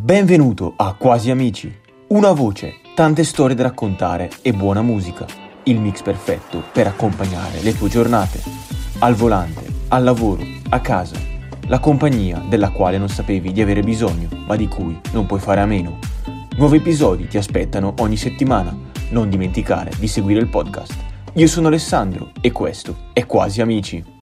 Benvenuto a Quasi Amici, una voce, tante storie da raccontare e buona musica, il mix perfetto per accompagnare le tue giornate, al volante, al lavoro, a casa, la compagnia della quale non sapevi di avere bisogno, ma di cui non puoi fare a meno. Nuovi episodi ti aspettano ogni settimana, non dimenticare di seguire il podcast. Io sono Alessandro e questo è Quasi Amici.